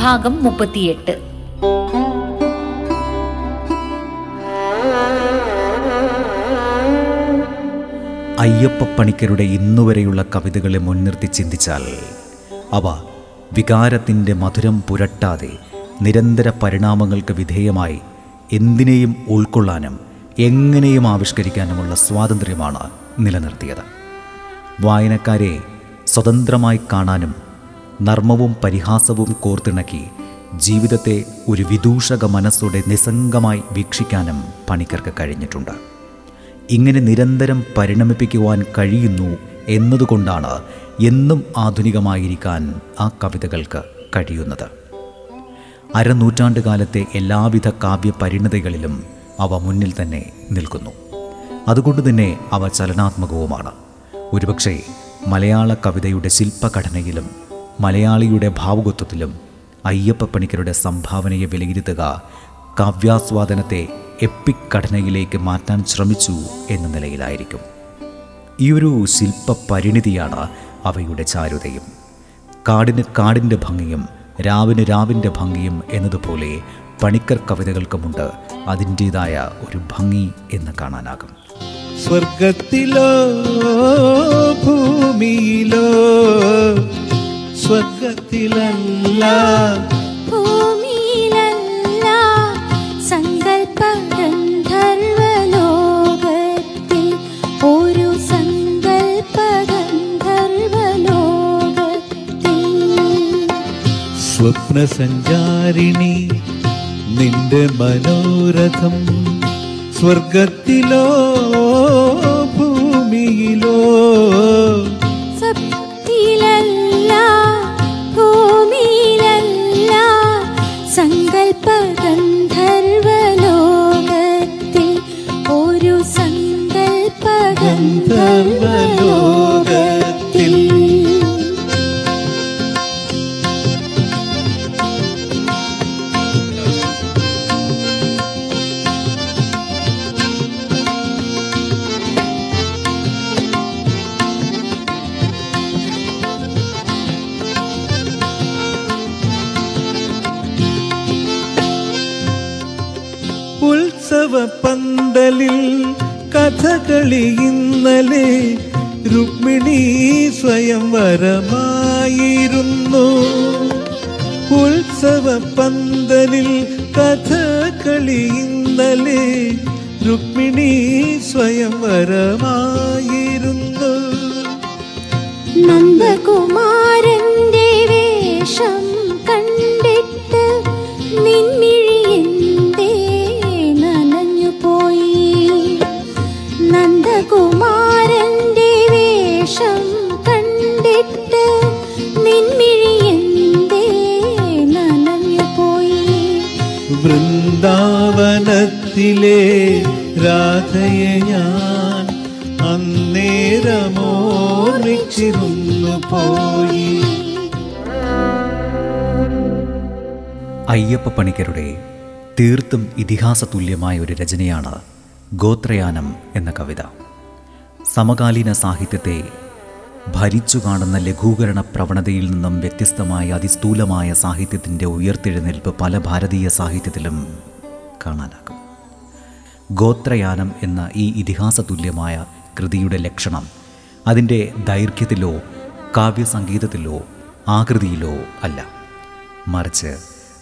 ഭാഗം മുപ്പത്തിയെട്ട്. അയ്യപ്പപ്പണിക്കരുടെ ഇന്നുവരെയുള്ള കവിതകളെ മുൻനിർത്തി ചിന്തിച്ചാൽ അവ വികാരത്തിന്റെ മധുരം പുരട്ടാതെ നിരന്തര പരിണാമങ്ങൾക്ക് വിധേയമായി എന്തിനേയും ഉൾക്കൊള്ളാനും എങ്ങനെയും ആവിഷ്കരിക്കാനുമുള്ള സ്വാതന്ത്ര്യമാണ് നിലനിർത്തിയത്. വായനക്കാരെ സ്വതന്ത്രമായി കാണാനും നർമ്മവും പരിഹാസവും കോർത്തിണക്കി ജീവിതത്തെ ഒരു വിദൂഷക മനസ്സോടെ നിസ്സംഗമായി വീക്ഷിക്കാനും പണിക്കർക്ക് കഴിഞ്ഞിട്ടുണ്ട്. ഇങ്ങനെ നിരന്തരം പരിണമിപ്പിക്കുവാൻ കഴിയുന്നു എന്നതുകൊണ്ടാണ് എന്നും ആധുനികമായിരിക്കാൻ ആ കവിതകൾക്ക് കഴിയുന്നത്. അരനൂറ്റാണ്ട് കാലത്തെ എല്ലാവിധ കാവ്യ പരിണതികളിലും അവ മുന്നിൽ തന്നെ നിൽക്കുന്നു. അതുകൊണ്ട് തന്നെ അവ ചലനാത്മകവുമാണ്. ഒരുപക്ഷെ മലയാള കവിതയുടെ ശില്പഘടനയിലും മലയാളിയുടെ ഭാവുകത്വത്തിലും അയ്യപ്പ പണിക്കരുടെ സംഭാവനയെ വിലയിരുത്തുക കാവ്യാസ്വാദനത്തെ എപ്പിക് ഘടനയിലേക്ക് മാറ്റാൻ ശ്രമിച്ചു എന്ന നിലയിലായിരിക്കും. ഈ ഒരു ശില്പ പരിണിതിയാണ് അവയുടെ ചാരുതയും. കാടിന് കാടിന്റെ ഭംഗിയും രാവിന് രാവിന്റെ ഭംഗിയും എന്നതുപോലെ പണിക്കർ കവിതകൾക്കുമുണ്ട് അതിന്റേതായ ഒരു ഭംഗി എന്ന് കാണാനാകും. സ്വർഗത്തിലോ ഭൂമിയിലോ സ്വർഗത്തിലല്ല. ഭൂമിയിലല്ല ഗന്ധർവലോകത്തിൽ ഒരു സങ്കൽപ്പ ഗന്ധർവലോകത്തിൽ സ്വപ്നസഞ്ചാരിണി നിന്റെ മനോരഥം സ്വർഗത്തിലോ പന്തലിൽ കഥകളി ഇന്നലെ രുക്മിണി സ്വയംവരമായിരുന്നു വൃന്ദാവനത്തിലെ രാധയെ ഞാൻ അന്നേരമോർമ്മിച്ചിരുന്നു പോയി. അയ്യപ്പ പണിക്കരുടെ തീർത്തും ഇതിഹാസ തുല്യമായ ഒരു രചനയാണ് ഗോത്രയാനം എന്ന കവിത. സമകാലീന സാഹിത്യത്തെ ഭരിച്ചു കാണുന്ന ലഘൂകരണ പ്രവണതയിൽ നിന്നും വ്യത്യസ്തമായ അതിസ്ഥൂലമായ സാഹിത്യത്തിന്റെ ഉയർത്തെഴുന്നേൽപ്പ് പല ഭാരതീയ സാഹിത്യത്തിലും കാണാനാകും. ഗോത്രയാനം എന്ന ഈ ഇതിഹാസ തുല്യമായ കൃതിയുടെ ലക്ഷണം അതിന്റെ ദൈർഘ്യത്തിലോ കാവ്യസംഗീതത്തിലോ ആകൃതിയിലോ അല്ല. മറിച്ച്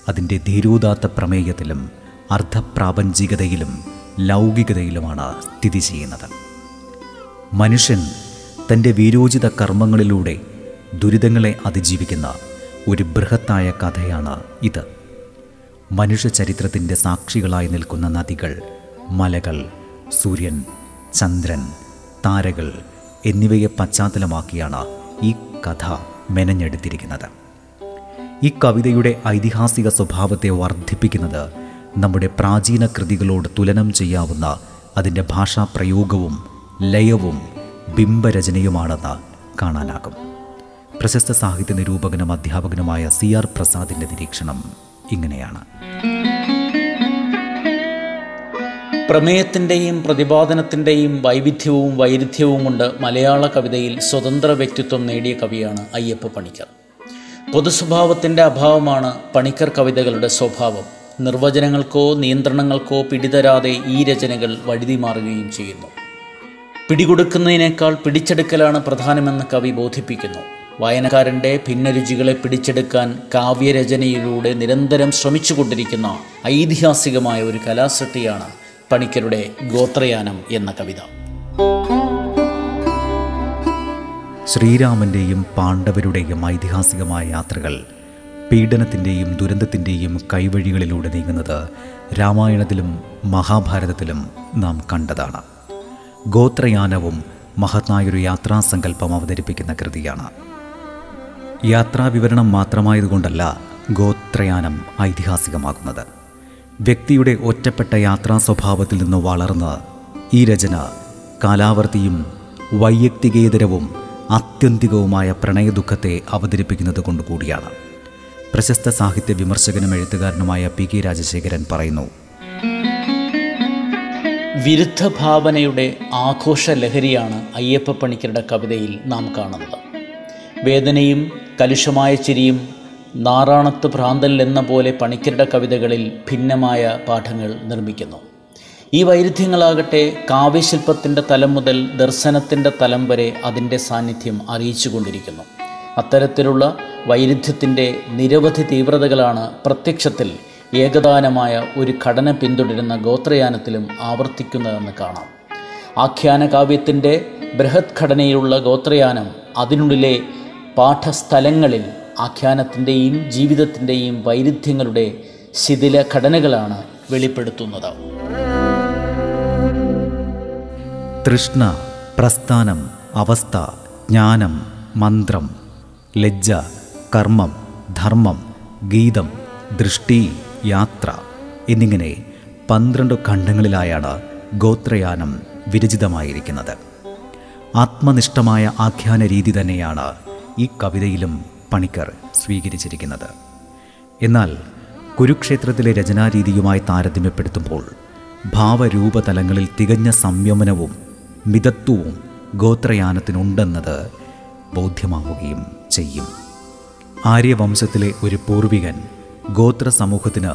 അതിന്റെ ധീരോദാത്ത പ്രമേയത്തിലും അർദ്ധപ്രാപഞ്ചികതയിലും ലൗകികതയിലുമാണ് സ്ഥിതി ചെയ്യുന്നത്. മനുഷ്യൻ തന്റെ വീരോചിത കർമ്മങ്ങളിലൂടെ ദുരിതങ്ങളെ അതിജീവിക്കുന്ന ഒരു ബൃഹത്തായ കഥയാണ് ഇത്. മനുഷ്യ ചരിത്രത്തിന്റെ സാക്ഷികളായി നിൽക്കുന്ന നദികൾ മലകൾ സൂര്യൻ ചന്ദ്രൻ താരകൾ എന്നിവയെ പശ്ചാത്തലമാക്കിയാണ് ഈ കഥ മെനഞ്ഞെടുത്തിരിക്കുന്നത്. ഈ കവിതയുടെ ഐതിഹാസിക സ്വഭാവത്തെ വർദ്ധിപ്പിക്കുന്നത് നമ്മുടെ പ്രാചീന കൃതികളോട് തുലനം ചെയ്യാവുന്ന അതിന്റെ ഭാഷാ പ്രയോഗവും ലയവും ബിംബരചനയുമാണെന്ന് കാണാനാകും. പ്രശസ്ത സാഹിത്യ നിരൂപകനും അധ്യാപകനുമായ സി ആർ പ്രസാദിന്റെ നിരീക്ഷണം ഇങ്ങനെയാണ്. പ്രമേയത്തിന്റെയും പ്രതിപാദനത്തിന്റെയും വൈവിധ്യവും വൈരുദ്ധ്യവും കൊണ്ട് മലയാള കവിതയിൽ സ്വതന്ത്ര വ്യക്തിത്വം നേടിയ കവിയാണ് അയ്യപ്പ പണിക്കർ. പൊതുസ്വഭാവത്തിന്റെ അഭാവമാണ് പണിക്കർ കവിതകളുടെ സ്വഭാവം. നിർവചനങ്ങൾക്കോ നിയന്ത്രണങ്ങൾക്കോ പിടിതരാതെ ഈ രചനകൾ വഴുതി മാറുകയും ചെയ്യുന്നു. പിടികൊടുക്കുന്നതിനേക്കാൾ പിടിച്ചെടുക്കലാണ് പ്രധാനമെന്ന് കവി ബോധിപ്പിക്കുന്നു. വായനക്കാരന്റെ ഭിന്നരുചികളെ പിടിച്ചെടുക്കാൻ കാവ്യരചനയിലൂടെ നിരന്തരം ശ്രമിച്ചുകൊണ്ടിരിക്കുന്ന ഐതിഹാസികമായ ഒരു കലാസൃഷ്ടിയാണ് പണിക്കരുടെ ഗോത്രയാനം എന്ന കവിത. ശ്രീരാമന്റെയും പാണ്ഡവരുടെയും ഐതിഹാസികമായ യാത്രകൾ പീഡനത്തിന്റെയും ദുരന്തത്തിന്റെയും കൈവഴികളിലൂടെ നീങ്ങുന്നത് രാമായണത്തിലും മഹാഭാരതത്തിലും നാം കണ്ടതാണ്. ഗോത്രയാനവും മഹത്തായൊരു യാത്രാസങ്കല്പം അവതരിപ്പിക്കുന്ന കൃതിയാണ്. യാത്രാവിവരണം മാത്രമായതുകൊണ്ടല്ല ഗോത്രയാനം ഐതിഹാസികമാകുന്നത്. വ്യക്തിയുടെ ഒറ്റപ്പെട്ട യാത്രാ സ്വഭാവത്തിൽ നിന്ന് വളർന്ന് ഈ രചന കാലാവർത്തിയും വൈയക്തികേതരവും ആത്യന്തികവുമായ പ്രണയദുഃഖത്തെ അവതരിപ്പിക്കുന്നത് കൊണ്ടുകൂടിയാണ്. പ്രശസ്ത സാഹിത്യ വിമർശകനും എഴുത്തുകാരനുമായ പി കെ രാജശേഖരൻ പറയുന്നു വിരുദ്ധ ഭാവനയുടെ ആഘോഷ ലഹരിയാണ് അയ്യപ്പ പണിക്കരുടെ കവിതയിൽ നാം കാണുന്നത്. വേദനയും കലുഷമായ ചിരിയും നാറാണത്ത് ഭ്രാന്തൽ എന്ന പോലെ പണിക്കരുടെ കവിതകളിൽ ഭിന്നമായ പാഠങ്ങൾ നിർമ്മിക്കുന്നു. ഈ വൈരുദ്ധ്യങ്ങളാകട്ടെ കാവ്യശില്പത്തിന്റെ തലം മുതൽ ദർശനത്തിന്റെ തലം വരെ അതിന്റെ സാന്നിധ്യം അറിയിച്ചുകൊണ്ടിരിക്കുന്നു. അത്തരത്തിലുള്ള വൈരുദ്ധ്യത്തിന്റെ നിരവധി തീവ്രതകളാണ് പ്രത്യക്ഷത്തിൽ ഏകദാനമായ ഒരു ഘടന പിന്തുടരുന്ന ഗോത്രയാനത്തിലും ആവർത്തിക്കുന്നതെന്ന് കാണാം. ആഖ്യാന കാവ്യത്തിന്റെ ബൃഹത് ഘടനയിലുള്ള ഗോത്രയാനം അതിനുള്ളിലെ പാഠസ്ഥലങ്ങളിൽ ആഖ്യാനത്തിന്റെയും ജീവിതത്തിന്റെയും വൈരുദ്ധ്യങ്ങളുടെ ശിഥില ഘടനകളാണ് വെളിപ്പെടുത്തുന്നത്. തൃഷ്ണ പ്രസ്ഥാനം അവസ്ഥ ജ്ഞാനം മന്ത്രം ലജ്ജ കർമ്മം ധർമ്മം ഗീതം ദൃഷ്ടി യാത്ര എന്നിങ്ങനെ പന്ത്രണ്ട് ഖണ്ഡങ്ങളിലായാണ് ഗോത്രയാനം വിരചിതമായിരിക്കുന്നത്. ആത്മനിഷ്ഠമായ ആഖ്യാന രീതി തന്നെയാണ് ഈ കവിതയിലും പണിക്കർ സ്വീകരിച്ചിരിക്കുന്നത്. എന്നാൽ കുരുക്ഷേത്രത്തിലെ രചനാരീതിയുമായി താരതമ്യപ്പെടുത്തുമ്പോൾ ഭാവരൂപതലങ്ങളിൽ തികഞ്ഞ സംയമനവും മിതത്വവും ഗോത്രയാനത്തിനുണ്ടെന്നത് ബോധ്യമാവുകയും ചെയ്യും. ആര്യവംശത്തിലെ ഒരു പൂർവികൻ ഗോത്ര സമൂഹത്തിന്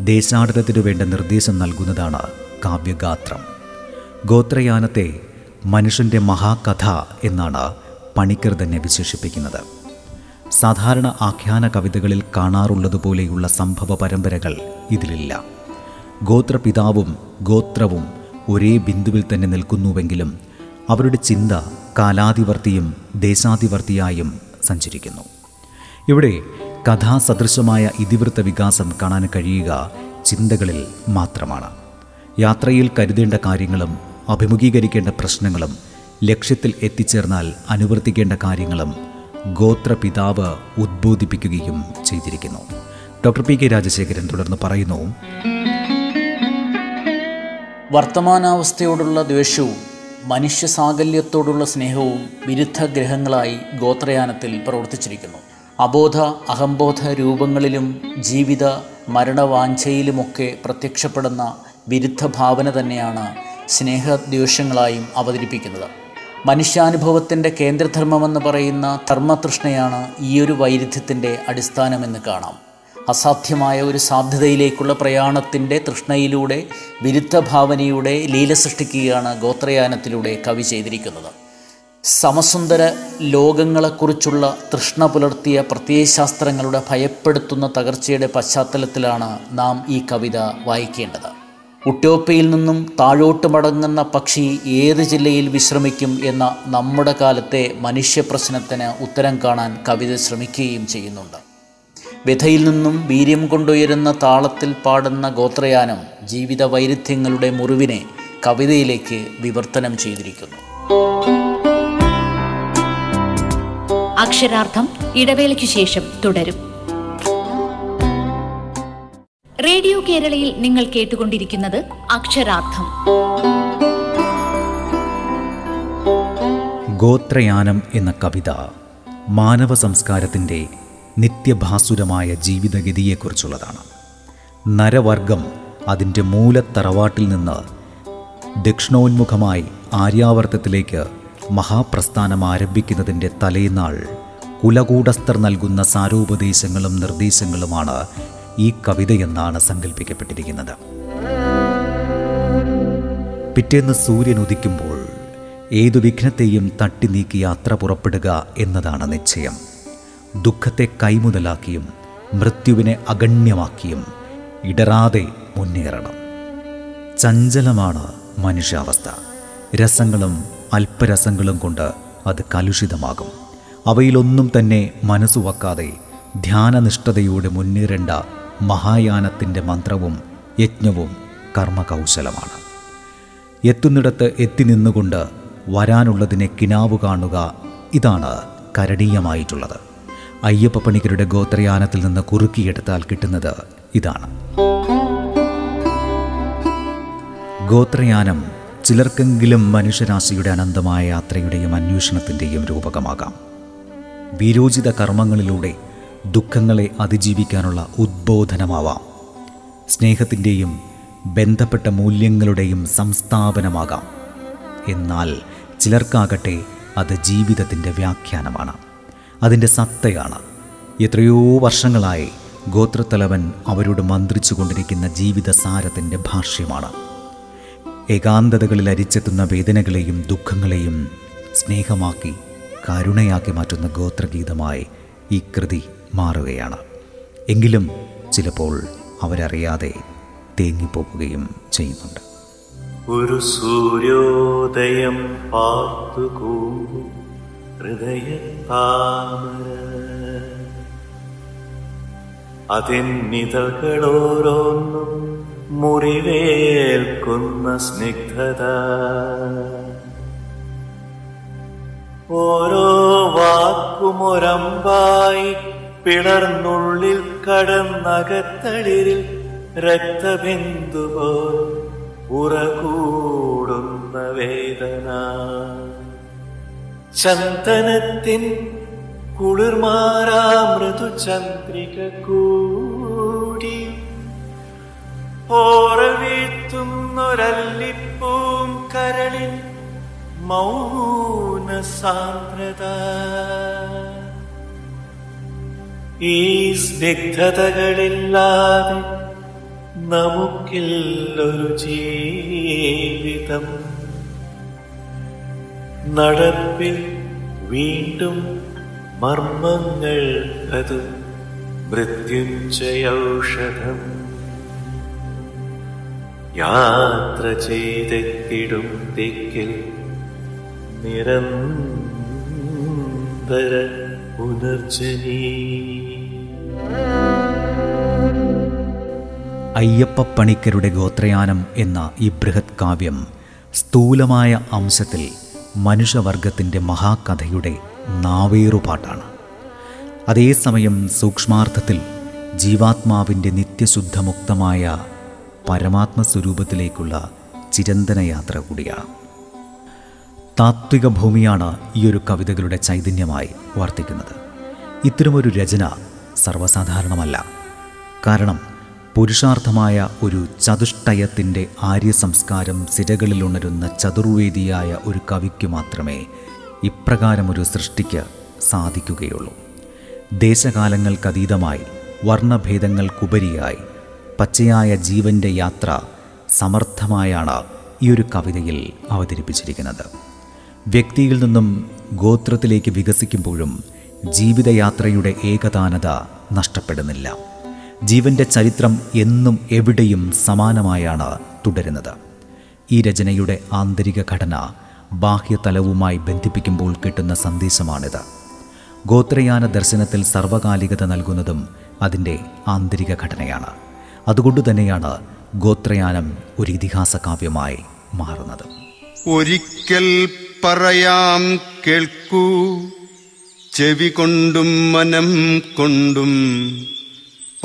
ദേശാടനത്തിനു വേണ്ട നിർദ്ദേശം നൽകുന്നതാണ് കാവ്യഗാത്രം. ഗോത്രയാനത്തെ മനുഷ്യന്റെ മഹാകഥ എന്നാണ് പണിക്കർ തന്നെ വിശേഷിപ്പിക്കുന്നത്. സാധാരണ ആഖ്യാന കവിതകളിൽ കാണാറുള്ളതുപോലെയുള്ള സംഭവ പരമ്പരകൾ ഇതിലില്ല. ഗോത്രപിതാവും ഗോത്രവും ഒരേ ബിന്ദുവിൽ തന്നെ നിൽക്കുന്നുവെങ്കിലും അവരുടെ ചിന്ത കാലാധിവർത്തിയും ദേശാധിവർത്തിയായും സഞ്ചരിക്കുന്നു. ഇവിടെ കഥാസദൃശമായ ഇതിവൃത്ത വികാസം കാണാൻ കഴിയുക ചിന്തകളിൽ മാത്രമാണ്. യാത്രയിൽ കരുതേണ്ട കാര്യങ്ങളും അഭിമുഖീകരിക്കേണ്ട പ്രശ്നങ്ങളും ലക്ഷ്യത്തിൽ എത്തിച്ചേർന്നാൽ അനുവർത്തിക്കേണ്ട കാര്യങ്ങളും ഗോത്രപിതാവ് ഉദ്ബോധിപ്പിക്കുകയും ചെയ്തിരിക്കുന്നു. ഡോക്ടർ പി കെ രാജശേഖരൻ തുടർന്ന് പറയുന്നു വർത്തമാനാവസ്ഥയോടുള്ള ദ്വേഷവും മനുഷ്യ സാകല്യത്തോടുള്ള സ്നേഹവും വിരുദ്ധ ഗ്രഹങ്ങളായി ഗോത്രയാനത്തിൽ പ്രവർത്തിച്ചിരിക്കുന്നു. അബോധ അഹംബോധ രൂപങ്ങളിലും ജീവിത മരണവാഞ്ചയിലുമൊക്കെ പ്രത്യക്ഷപ്പെടുന്ന വിരുദ്ധ ഭാവന തന്നെയാണ് സ്നേഹദ്വേഷങ്ങളായും അവതരിപ്പിക്കുന്നത്. മനുഷ്യാനുഭവത്തിന്റെ കേന്ദ്രധർമ്മമെന്ന് പറയുന്ന ധർമ്മതൃഷ്ണയാണ് ഈയൊരു വൈരുദ്ധ്യത്തിന്റെ അടിസ്ഥാനമെന്ന് കാണാം. അസാധ്യമായ ഒരു സാധ്യതയിലേക്കുള്ള പ്രയാണത്തിന്റെ തൃഷ്ണയിലൂടെ വിരുദ്ധ ഭാവനയുടെ ലീല സൃഷ്ടിക്കുകയാണ് ഗോത്രയാനത്തിലൂടെ കവി ചെയ്തിരിക്കുന്നത്. സമസുന്ദര ലോകങ്ങളെക്കുറിച്ചുള്ള തൃഷ്ണ പുലർത്തിയ പ്രത്യയശാസ്ത്രങ്ങളുടെ ഭയപ്പെടുത്തുന്ന തകർച്ചയുടെ പശ്ചാത്തലത്തിലാണ് നാം ഈ കവിത വായിക്കേണ്ടത്. ഉട്ടോപ്പയിൽ നിന്നും താഴോട്ട് മടങ്ങുന്ന പക്ഷി ഏത് ജില്ലയിൽ വിശ്രമിക്കും എന്ന നമ്മുടെ കാലത്തെ മനുഷ്യ പ്രശ്നത്തിന് ഉത്തരം കാണാൻ കവിത ശ്രമിക്കുകയും ചെയ്യുന്നുണ്ട്. വ്യഥയിൽ നിന്നും വീര്യം കൊണ്ടുയരുന്ന താളത്തിൽ പാടുന്ന ഗോത്രയാനം ജീവിത വൈരുദ്ധ്യങ്ങളുടെ മുറിവിനെ കവിതയിലേക്ക് വിവർത്തനം ചെയ്തിരിക്കുന്നു. അക്ഷരാർത്ഥം ഇടവേളയ്ക്ക് ശേഷം തുടരും. റേഡിയോ കേരളയിൽ നിങ്ങൾ കേട്ടുകൊണ്ടിരിക്കുന്നത് അക്ഷരാർത്ഥം. ഗോത്രയാനം എന്ന കവിത മാനവ സംസ്കാരത്തിന്റെ നിത്യഭാസുരമായ ജീവിതഗതിയെക്കുറിച്ചുള്ളതാണ്. നരവർഗം അതിന്റെ മൂലത്തറവാട്ടിൽ നിന്ന് ദക്ഷിണോന്മുഖമായി ആര്യാവർത്തത്തിലേക്ക് മഹാപ്രസ്ഥാനം ആരംഭിക്കുന്നതിന്റെ തലേനാൾ കുലകൂടസ്ഥർ നൽകുന്ന സാരോപദേശങ്ങളും നിർദ്ദേശങ്ങളുമാണ് ഈ കവിതയെന്നാണ് സങ്കല്പിക്കപ്പെട്ടിരിക്കുന്നത് പിറ്റേന്ന് സൂര്യൻ ഉദിക്കുമ്പോൾ ഏതു വിഘ്നത്തെയും തട്ടി നീക്കി യാത്ര പുറപ്പെടുക എന്നതാണ് നിശ്ചയം. ദുഃഖത്തെ കൈമുതലാക്കിയും മൃത്യുവിനെ അഗണ്യമാക്കിയും ഇടറാതെ മുന്നേറണം. ചഞ്ചലമാണ് മനുഷ്യാവസ്ഥ. രസങ്ങളും അല്പരസങ്ങളും കൊണ്ട് അത് കലുഷിതമാകും. അവയിലൊന്നും തന്നെ മനസ്സുവക്കാതെ ധ്യാനനിഷ്ഠതയോടെ മുന്നേറേണ്ട മഹായാനത്തിന്റെ മന്ത്രവും യജ്ഞവും കർമ്മകൗശലമാണ്. എത്തുന്നിടത്ത് എത്തി നിന്നുകൊണ്ട് വരാനുള്ളതിനെ കിനാവ് കാണുക ഇതാണ് കരണീയമായിട്ടുള്ളത്. അയ്യപ്പ പണിക്കരുടെ ഗോത്രയാനത്തിൽ നിന്ന് കുറുക്കിയെടുത്താൽ കിട്ടുന്നത് ഇതാണ്. ഗോത്രയാനം ചിലർക്കെങ്കിലും മനുഷ്യരാശിയുടെ അനന്തമായ യാത്രയുടെയും അന്വേഷണത്തിന്റെയും രൂപകമാകാം. വിരോചിത കർമ്മങ്ങളിലൂടെ ദുഃഖങ്ങളെ അതിജീവിക്കാനുള്ള ഉദ്ബോധനമാവാം. സ്നേഹത്തിന്റെയും ബന്ധപ്പെട്ട മൂല്യങ്ങളുടെയും സംസ്ഥാപനമാകാം. എന്നാൽ ചിലർക്കാകട്ടെ അത് ജീവിതത്തിന്റെ വ്യാഖ്യാനമാണ്. അതിന്റെ സത്തയാണ്. എത്രയോ വർഷങ്ങളായി ഗോത്രത്തലവൻ അവരോട് മന്ത്രിച്ചു കൊണ്ടിരിക്കുന്ന ജീവിതസാരത്തിന്റെ ഭാഷ്യമാണ്. ഏകാന്തതകളിൽ അരിച്ചെത്തുന്ന വേദനകളെയും ദുഃഖങ്ങളെയും സ്നേഹമാക്കി കരുണയാക്കി മാറ്റുന്ന ഗോത്രഗീതമായി ഈ കൃതി മാറുകയാണ്. എങ്കിലും ചിലപ്പോൾ അവരറിയാതെ തേങ്ങിപ്പോകുകയും ചെയ്യുന്നുണ്ട്. ഒരു സൂര്യോദയം പാത്തുകൂമ്പും ഹൃദയത്താമര. അതിന്നിതകളോരോന്നും മുറിവേൽക്കുന്ന സ്നിഗ്ധത. ഓരോ വാക്കുമൊരമ്പായി പിളർന്നുള്ളിൽ കടന്നകത്തളിരിൽ രക്തബിന്ദുപോൽ ഉറകൂടുന്ന വേദന. ചന്ദനത്തിൻ കുളിർമാറാ മൃദുചന്ദ്രിക കൂടി ഓറവീത്തുന്നൊരല്ലിപ്പൂം കരളിൽ മൗന സാന്ദ്രത. ഈ സ്നിഗ്ധതകളില്ലാതെ നമുക്കില്ലൊരു ജീവിതം. നടപ്പിൽ വീണ്ടും മർമ്മങ്ങൾ അത് മൃത്യുഞ്ജയൗഷധം യാത്ര ചെയ്തെത്തിടും തെക്കിൽ നിരന്തര പുനർജനി. അയ്യപ്പ പണിക്കരുടെ ഗോത്രയാനം എന്ന ഈ ബൃഹത് കാവ്യം സ്ഥൂലമായ അംശത്തിൽ മനുഷ്യവർഗത്തിന്റെ മഹാകഥയുടെ നാവേറുപാട്ടാണ്. അതേസമയം സൂക്ഷ്മാർത്ഥത്തിൽ ജീവാത്മാവിന്റെ നിത്യശുദ്ധമുക്തമായ പരമാത്മസ്വരൂപത്തിലേക്കുള്ള ചിരന്തന യാത്ര കൂടിയാണ് താത്വിക ഭൂമിയാണ് ഈ ഒരു കവിതകളുടെ ചൈതന്യമായി വർത്തിക്കുന്നത്. ഇത്തരമൊരു രചന സർവസാധാരണമല്ല. കാരണം പുരുഷാർത്ഥമായ ഒരു ചതുഷ്ടയത്തിന്റെ ആര്യസംസ്കാരം സിരകളിലുണരുന്ന ചതുർവേദിയായ ഒരു കവിക്ക് മാത്രമേ ഇപ്രകാരമൊരു സൃഷ്ടിക്ക് സാധിക്കുകയുള്ളൂ. ദേശകാലങ്ങൾക്കതീതമായി വർണഭേദങ്ങൾക്കുപരിയായി പച്ചയായ ജീവന്റെ യാത്ര സമർത്ഥമായാണ് ഈ ഒരു കവിതയിൽ അവതരിപ്പിച്ചിരിക്കുന്നത്. വ്യക്തിയിൽ നിന്നും ഗോത്രത്തിലേക്ക് വികസിക്കുമ്പോഴും ജീവിതയാത്രയുടെ ഏകതാനത നഷ്ടപ്പെടുന്നില്ല. ജീവന്റെ ചരിത്രം എന്നും എവിടെയും സമാനമായാണ് തുടരുന്നത്. ഈ രചനയുടെ ആന്തരിക ഘടന ബാഹ്യതലവുമായി ബന്ധിപ്പിക്കുമ്പോൾ കിട്ടുന്ന സന്ദേശമാണിത്. ഗോത്രയാന ദർശനത്തിൽ സർവകാലികത നൽകുന്നതും അതിന്റെ ആന്തരിക ഘടനയാണ്. അതുകൊണ്ട് തന്നെയാണ് ഗോത്രയാനം ഒരു ഇതിഹാസ കാവ്യമായി മാറുന്നത്. ഒരിക്കൽ പറയാം കേൾക്കൂ ചെവി കൊണ്ടും മനം കൊണ്ടും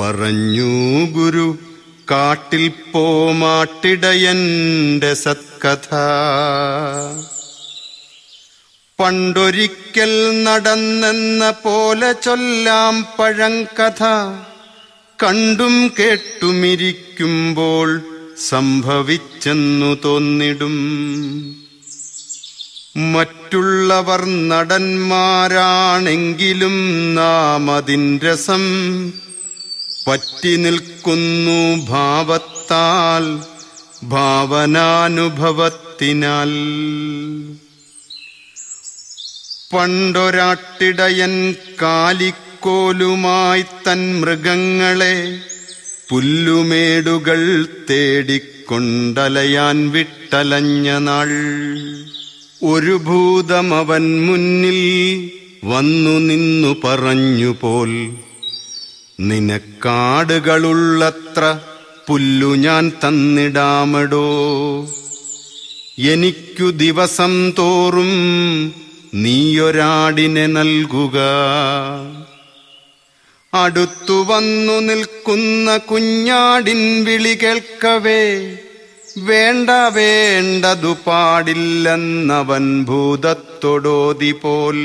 പറഞ്ഞു ഗുരു കാട്ടിൽ പോമാട്ടിടയന്റെ സത്കഥ. പണ്ടൊരിക്കൽ നടന്നെന്ന പോലെ ചൊല്ലാം പഴങ്കഥ കണ്ടും കേട്ടുമിരിക്കുമ്പോൾ സംഭവിച്ചെന്നു തോന്നിടും. മറ്റുള്ളവർ നടന്മാരാണെങ്കിലും നാം അതിൻരസം പറ്റി നിൽക്കുന്നു ഭാവത്താൽ ഭാവനാനുഭവത്തിനാൽ. പണ്ടൊരാട്ടിടയൻ കാലിക്കോലുമായി തൻ മൃഗങ്ങളെ പുല്ലുമേടുകൾ തേടിക്കൊണ്ടലയാൻ വിട്ടലഞ്ഞ നാൾ. ഒരു ഭൂതമവൻ മുന്നിൽ വന്നു നിന്നു പറഞ്ഞു പോൽ നിനക്കാടുകളുള്ളത്ര പുല്ലു ഞാൻ തന്നിടാമടോ. എനിക്കു ദിവസം തോറും നീയൊരാടിനെ നൽകുക. അടുത്തു വന്നു നിൽക്കുന്ന കുഞ്ഞാടിൻ വിളി കേൾക്കവേ വേണ്ട വേണ്ടതു പാടില്ലെന്നവൻ ഭൂതത്തൊടോതി പോൽ.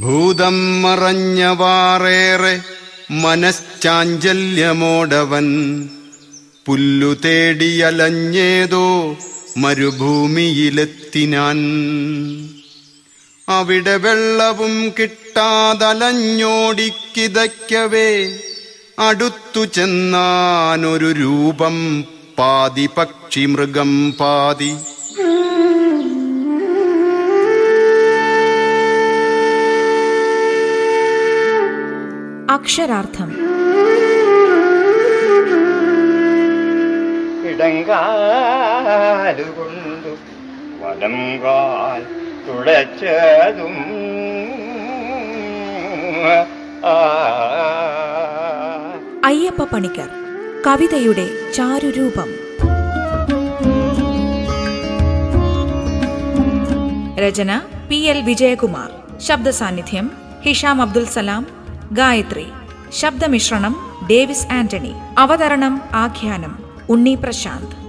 ഭൂതം മറഞ്ഞവാറേറെ മനശ്ചാഞ്ചല്യമോടവൻ പുല്ലു തേടിയലഞ്ഞേതോ മരുഭൂമിയിലെത്തിനാൻ. അവിടെ വെള്ളവും കിട്ടാതലഞ്ഞോടിക്കിതയ്ക്കവേ അടുത്തു ചെന്നാനൊരു രൂപം പാതി പക്ഷി മൃഗം പാതി. അക്ഷരാർത്ഥം. ഇടങ്കാലുകൊണ്ടു വലം കാൽ തുളച്ചതും അയ്യപ്പ പണിക്കർ കവിതയുടെ ചാരുരൂപം. രചന പി എൽ വിജയകുമാർ. ശബ്ദ സാന്നിധ്യം ഹിഷാം അബ്ദുൽ സലാം. ഗായത്രി ശബ്ദമിശ്രണം ഡേവിസ് ആന്റണി. അവതരണം ആഖ്യാനം ഉണ്ണി പ്രശാന്ത്.